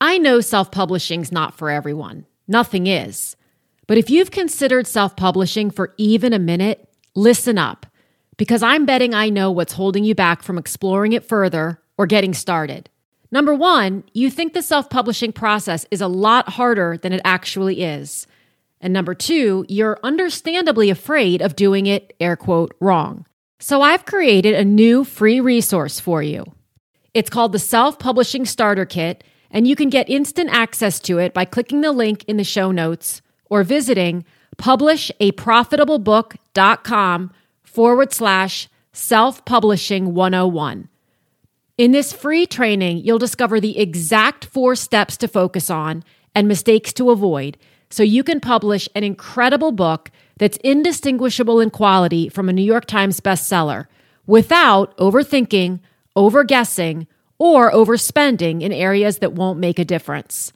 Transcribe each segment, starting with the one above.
I know self publishing's not for everyone. Nothing is. But if you've considered self publishing for even a minute, listen up, because I'm betting I know what's holding you back from exploring it further or getting started. Number one, you think the self publishing process is a lot harder than it actually is. And number two, you're understandably afraid of doing it, air quote, wrong. So I've created a new free resource for you. It's called the Self Publishing Starter Kit and you can get instant access to it by clicking the link in the show notes or visiting publishaprofitablebook.com forward slash self publishing 101. In this free training, you'll discover the exact four steps to focus on and mistakes to avoid so you can publish an incredible book that's indistinguishable in quality from a New York Times bestseller without overthinking, overguessing, or overspending in areas that won't make a difference.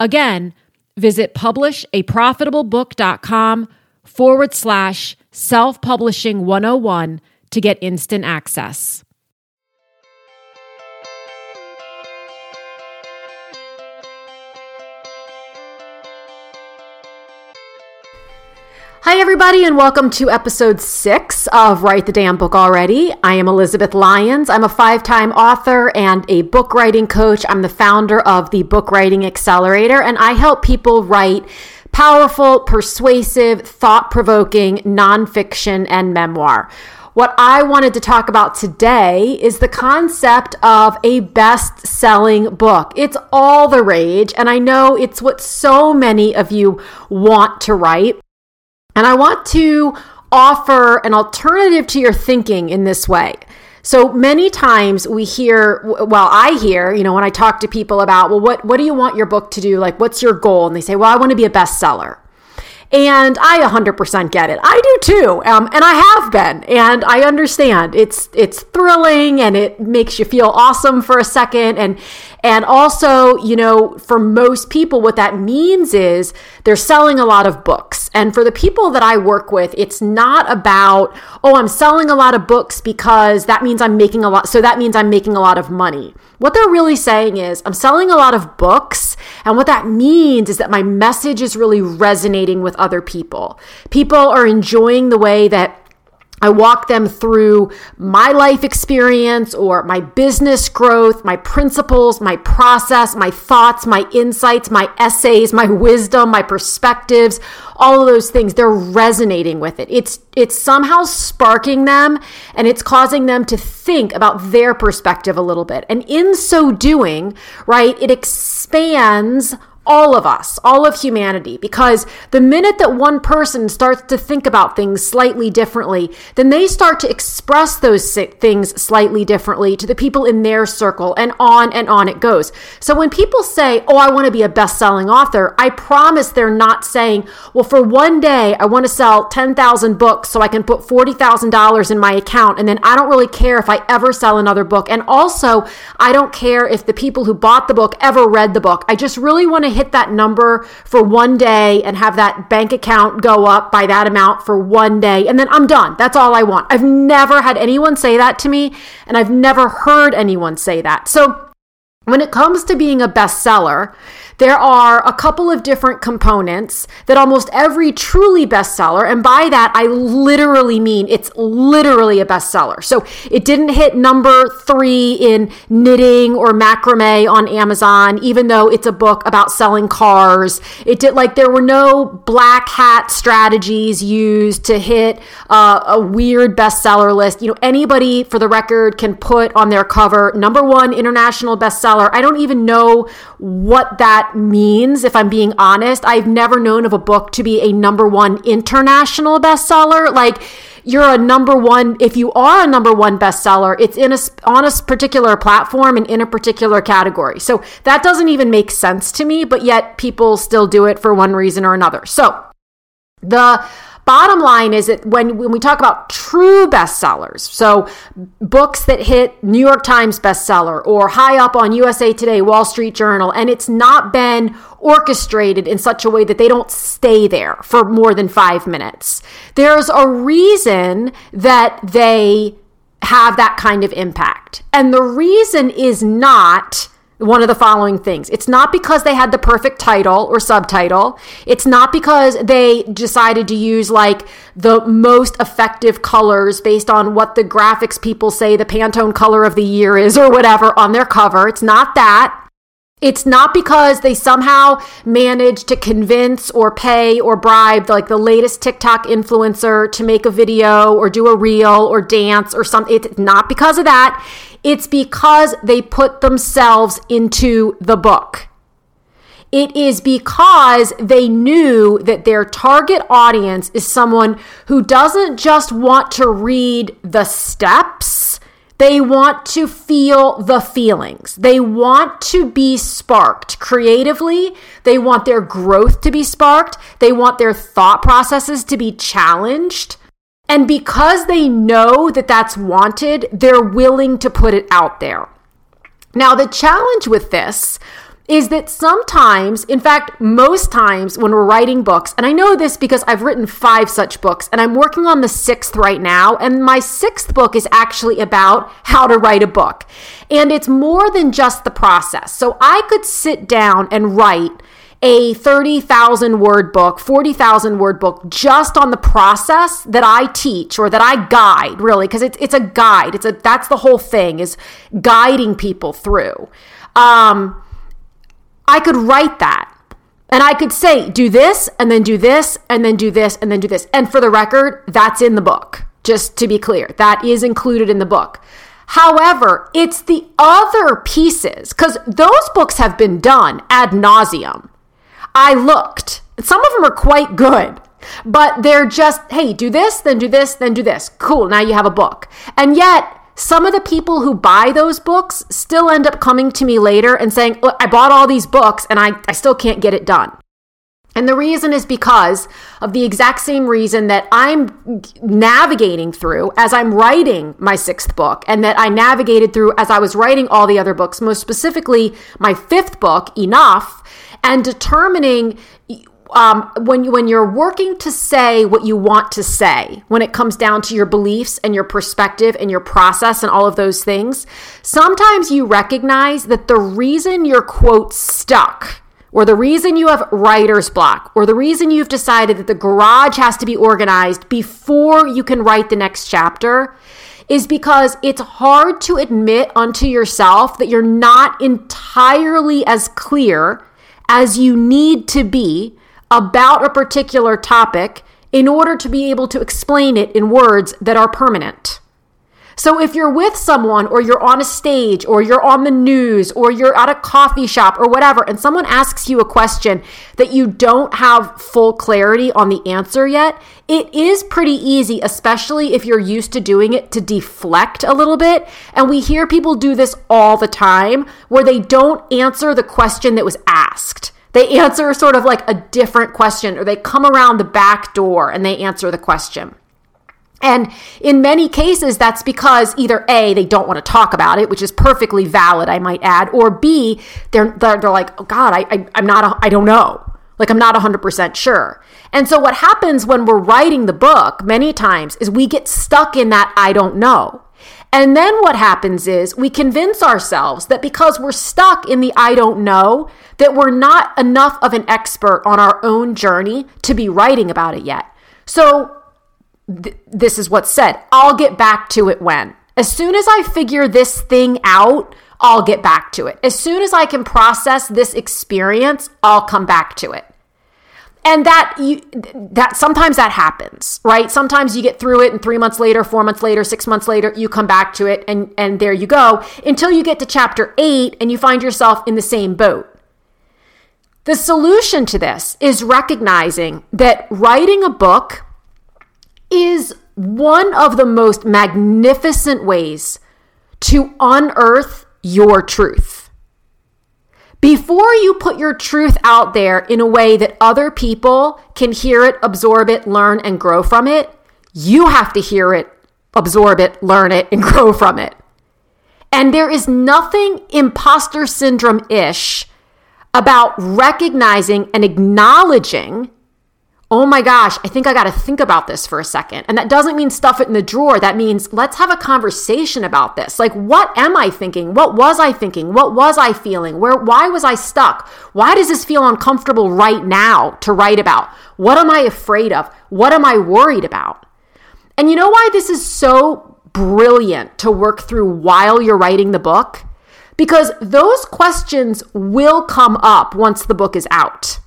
Again, visit publishaprofitablebook.com forward slash self publishing 101 to get instant access. Hi, everybody, and welcome to episode six of Write the Damn Book Already. I am Elizabeth Lyons. I'm a five time author and a book writing coach. I'm the founder of the Book Writing Accelerator, and I help people write powerful, persuasive, thought provoking nonfiction and memoir. What I wanted to talk about today is the concept of a best selling book. It's all the rage, and I know it's what so many of you want to write. And I want to offer an alternative to your thinking in this way. So many times we hear, well, I hear, you know, when I talk to people about, well, what, what do you want your book to do? Like, what's your goal? And they say, well, I want to be a bestseller. And I 100% get it. I do too. Um, and I have been. And I understand. It's it's thrilling and it makes you feel awesome for a second and and also, you know, for most people what that means is they're selling a lot of books. And for the people that I work with, it's not about, oh, I'm selling a lot of books because that means I'm making a lot so that means I'm making a lot of money. What they're really saying is, I'm selling a lot of books. And what that means is that my message is really resonating with other people. People are enjoying the way that I walk them through my life experience or my business growth, my principles, my process, my thoughts, my insights, my essays, my wisdom, my perspectives, all of those things. They're resonating with it. It's it's somehow sparking them and it's causing them to think about their perspective a little bit. And in so doing, right, it expands all of us, all of humanity, because the minute that one person starts to think about things slightly differently, then they start to express those things slightly differently to the people in their circle, and on and on it goes. So when people say, Oh, I want to be a best selling author, I promise they're not saying, Well, for one day, I want to sell 10,000 books so I can put $40,000 in my account, and then I don't really care if I ever sell another book. And also, I don't care if the people who bought the book ever read the book. I just really want to hit that number for one day and have that bank account go up by that amount for one day. And then I'm done. That's all I want. I've never had anyone say that to me, and I've never heard anyone say that. So when it comes to being a bestseller, there are a couple of different components that almost every truly bestseller, and by that I literally mean it's literally a bestseller. So it didn't hit number three in knitting or macrame on Amazon, even though it's a book about selling cars. It did like there were no black hat strategies used to hit uh, a weird bestseller list. You know, anybody for the record can put on their cover number one international bestseller. I don't even know what that that means, if I'm being honest. I've never known of a book to be a number one international bestseller. Like, you're a number one if you are a number one bestseller it's in a on a particular platform and in a particular category so that doesn't even make sense to me but yet people still do it for one reason or another so the Bottom line is that when, when we talk about true bestsellers, so books that hit New York Times bestseller or high up on USA Today, Wall Street Journal, and it's not been orchestrated in such a way that they don't stay there for more than five minutes. There's a reason that they have that kind of impact. And the reason is not one of the following things. It's not because they had the perfect title or subtitle. It's not because they decided to use like the most effective colors based on what the graphics people say the Pantone color of the year is or whatever on their cover. It's not that. It's not because they somehow managed to convince or pay or bribe like the latest TikTok influencer to make a video or do a reel or dance or something. It's not because of that. It's because they put themselves into the book. It is because they knew that their target audience is someone who doesn't just want to read the steps they want to feel the feelings. They want to be sparked creatively. They want their growth to be sparked. They want their thought processes to be challenged. And because they know that that's wanted, they're willing to put it out there. Now, the challenge with this is that sometimes, in fact, most times when we're writing books, and I know this because I've written five such books and I'm working on the sixth right now, and my sixth book is actually about how to write a book. And it's more than just the process. So I could sit down and write a 30,000 word book, 40,000 word book just on the process that I teach or that I guide really because it's it's a guide. It's a that's the whole thing is guiding people through. Um I could write that. And I could say, do this, and then do this, and then do this, and then do this. And for the record, that's in the book, just to be clear. That is included in the book. However, it's the other pieces, because those books have been done ad nauseum. I looked, some of them are quite good, but they're just, hey, do this, then do this, then do this. Cool, now you have a book. And yet, some of the people who buy those books still end up coming to me later and saying, Look, I bought all these books and I, I still can't get it done. And the reason is because of the exact same reason that I'm navigating through as I'm writing my sixth book, and that I navigated through as I was writing all the other books, most specifically my fifth book, Enough, and determining um, when you, when you're working to say what you want to say, when it comes down to your beliefs and your perspective and your process and all of those things, sometimes you recognize that the reason your quote stuck or the reason you have writer's block, or the reason you've decided that the garage has to be organized before you can write the next chapter, is because it's hard to admit unto yourself that you're not entirely as clear as you need to be about a particular topic in order to be able to explain it in words that are permanent. So if you're with someone or you're on a stage or you're on the news or you're at a coffee shop or whatever and someone asks you a question that you don't have full clarity on the answer yet, it is pretty easy, especially if you're used to doing it, to deflect a little bit. And we hear people do this all the time where they don't answer the question that was asked. They answer sort of like a different question, or they come around the back door and they answer the question. And in many cases, that's because either A, they don't want to talk about it, which is perfectly valid, I might add, or B, they're, they're, they're like, oh God, I, I, I'm not, a, I don't know. Like, I'm not 100% sure. And so, what happens when we're writing the book many times is we get stuck in that I don't know. And then what happens is we convince ourselves that because we're stuck in the I don't know, that we're not enough of an expert on our own journey to be writing about it yet. So th- this is what's said I'll get back to it when. As soon as I figure this thing out, I'll get back to it. As soon as I can process this experience, I'll come back to it and that you that sometimes that happens right? Sometimes you get through it and three months later four months later six months later you come back to it and and there you go. Until you get to chapter eight and you find yourself in the same boat. The solution to this is recognizing that writing a book is one of the most magnificent ways to unearth your truth before you put your truth out there in a way that other people can hear it, absorb it, learn, and grow from it, you have to hear it, absorb it, learn it, and grow from it. And there is nothing imposter syndrome ish about recognizing and acknowledging oh my gosh, I think I got to think about this for a second. And that doesn't mean stuff it in the drawer. That means let's have a conversation about this. Like, what am I thinking? What was I thinking? What was I feeling? Where, why was I stuck? Why does this feel uncomfortable right now to write about? What am I afraid of? What am I worried about? And you know why this is so brilliant to work through while you're writing the book? Because those questions will come up once the book is out.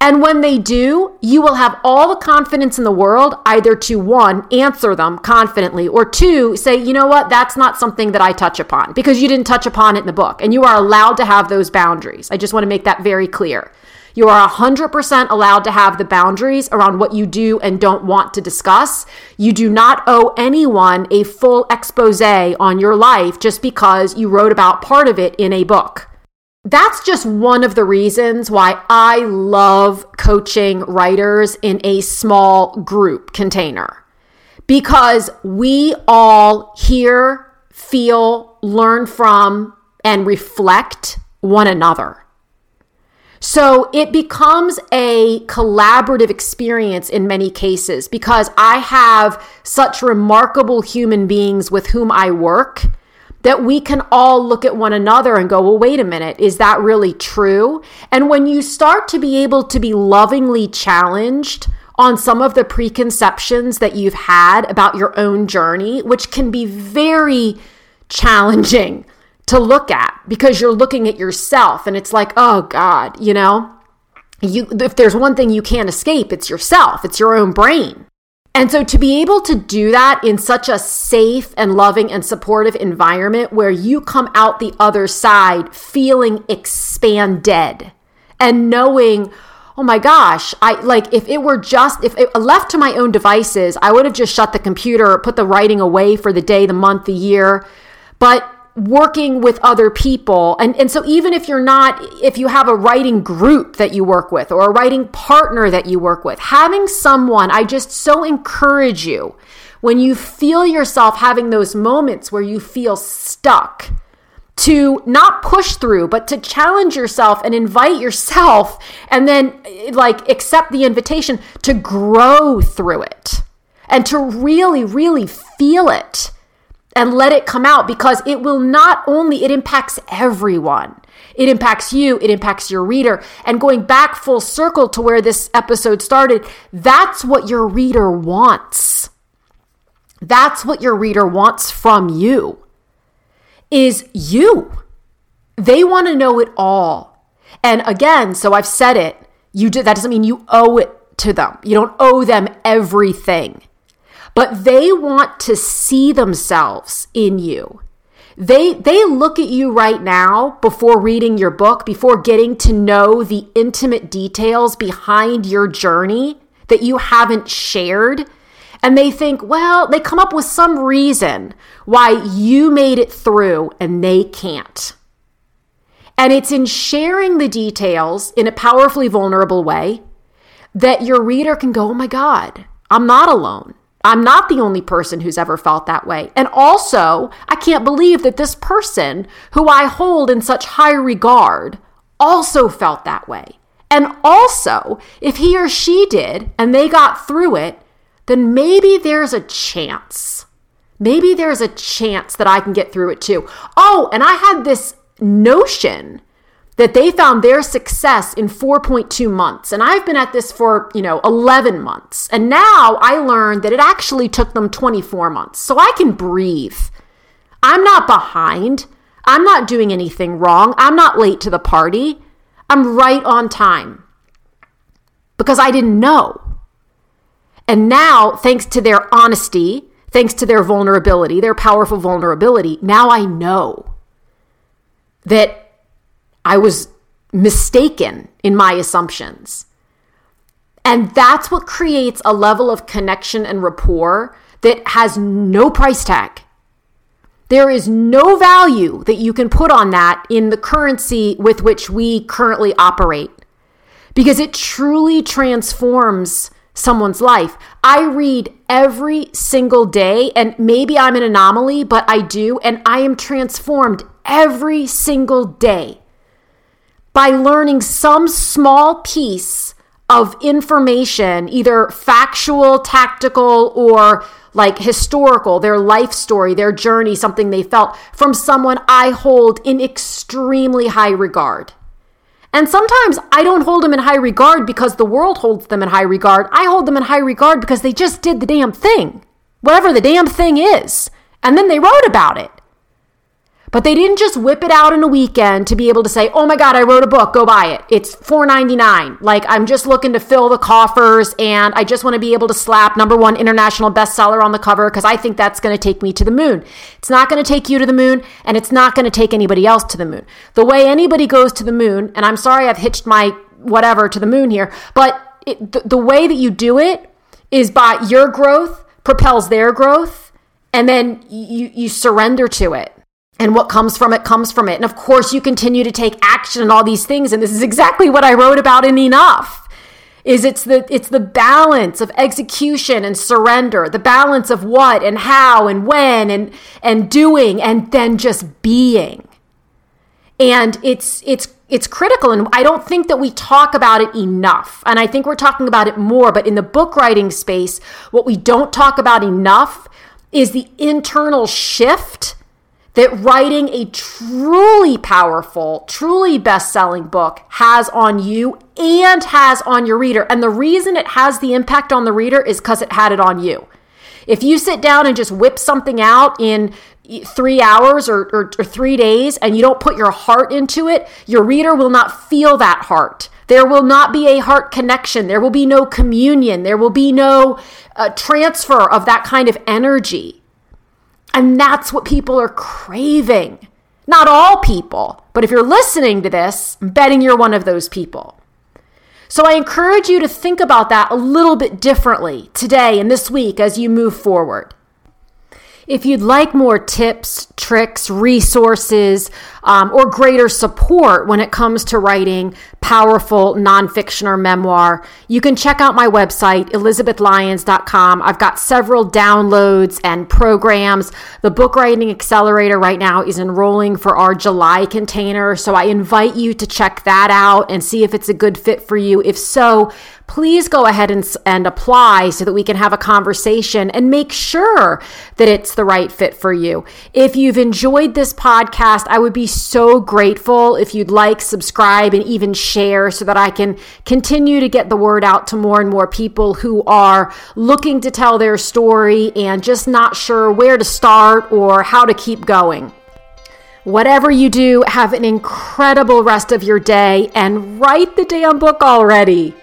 And when they do, you will have all the confidence in the world either to one, answer them confidently, or two, say, you know what, that's not something that I touch upon because you didn't touch upon it in the book. And you are allowed to have those boundaries. I just want to make that very clear. You are 100% allowed to have the boundaries around what you do and don't want to discuss. You do not owe anyone a full expose on your life just because you wrote about part of it in a book that's just one of the reasons why I love coaching writers in a small group container because we all hear, feel, learn from, and reflect one another. So it becomes a collaborative experience in many cases because I have such remarkable human beings with whom I work that we can all look at one another and go, well, wait a minute, is that really true? And when you start to be able to be lovingly challenged on some of the preconceptions that you've had about your own journey, which can be very challenging to look at because you're looking at yourself and it's like, oh God, you know, you, if there's one thing you can't escape, it's yourself, it's your own brain. And so to be able to do that in such a safe and loving and supportive environment where you come out the other side feeling expanded and knowing, oh my gosh, I like if it were just if it left to my own devices, I would have just shut the computer, put the writing away for the day, the month, the year. But working with other people. And, and so even if you're not, if you have a writing group that you work with or a writing partner that you work with, having someone, I just so encourage you when you feel yourself having those moments where you feel stuck to not push through, but to challenge yourself and invite yourself and then like accept the invitation to grow through it and to really, really feel it and let it come out because it will not only it impacts everyone. It impacts you it impacts your reader. And going back full circle to where this episode started that's what your reader wants. That's what your reader wants from you is you. They want to know it all. And again so i've said it you do, that doesn't mean you owe it to them. You don't owe them everything but they want to see themselves in you. They they look at you right now before reading your book, before getting to know the intimate details behind your journey that you haven't shared. And they think, well, they come up with some reason why you made it through and they can't. And it's in sharing the details in a powerfully vulnerable way that your reader can go, oh my God, I'm not alone. I'm not the only person who's ever felt that way. And also, I can't believe that this person who I hold in such high regard also felt that way. And also, if he or she did and they got through it, then maybe there's a chance. Maybe there's a chance that I can get through it too. Oh, and I had this notion that they found their success in 4.2 months. And I've been at this for, you know, 11 months. And now I learned that it actually took them 24 months. So I can breathe. I'm not behind. I'm not doing anything wrong. I'm not late to the party. I'm right on time because I didn't know. And now, thanks to their honesty, thanks to their vulnerability, their powerful vulnerability, now I know that I was mistaken in my assumptions. And that's what creates a level of connection and rapport that has no price tag. There is no value that you can put on that in the currency with which we currently operate because it truly transforms someone's life. I read every single day, and maybe I'm an anomaly, but I do, and I am transformed every single day by learning some small piece of information, either factual, tactical, or like historical, their life story, their journey, something they felt from someone I hold in extremely high regard. And sometimes I don't hold them in high regard because the world holds them in high regard. I hold them in high regard because they just did the damn thing, whatever the damn thing is. And then they wrote about it. But they didn't just whip it out in a weekend to be able to say, "Oh my god, I wrote a book, go buy it. It's $4.99." Like I'm just looking to fill the coffers and I just want to be able to slap number 1 international bestseller on the cover because I think that's going to take me to the moon. It's not going to take you to the moon and it's not going to take anybody else to the moon. The way anybody goes to the moon, and I'm sorry I've hitched my whatever to the moon here, but it, the, the way that you do it is by your growth propels their growth and then you you surrender to it and what comes from it comes from it. And of course, you continue to take action and all these things. And this is exactly what I wrote about in Enough. Is it's the it's the balance of execution and surrender, the balance of what and how and when and and doing and then just being. And it's it's it's critical and I don't think that we talk about it enough. And I think we're talking about it more, but in the book writing space, what we don't talk about enough is the internal shift that writing a truly powerful, truly best selling book has on you and has on your reader. And the reason it has the impact on the reader is because it had it on you. If you sit down and just whip something out in three hours or, or, or, three days and you don't put your heart into it, your reader will not feel that heart. There will not be a heart connection. There will be no communion. There will be no uh, transfer of that kind of energy. And that's what people are craving. Not all people, but if you're listening to this, I'm betting you're one of those people. So I encourage you to think about that a little bit differently today and this week as you move forward. If you'd like more tips, tricks, resources, um, or greater support when it comes to writing powerful nonfiction or memoir, you can check out my website, elizabethlyons.com. I've got several downloads and programs. The Book Writing Accelerator right now is enrolling for our July container. So I invite you to check that out and see if it's a good fit for you. If so, please go ahead and, and apply so that we can have a conversation and make sure that it's the right fit for you. If you've enjoyed this podcast, I would be so grateful if you'd like, subscribe, and even share so that I can continue to get the word out to more and more people who are looking to tell their story and just not sure where to start or how to keep going. Whatever you do, have an incredible rest of your day and write the damn book already.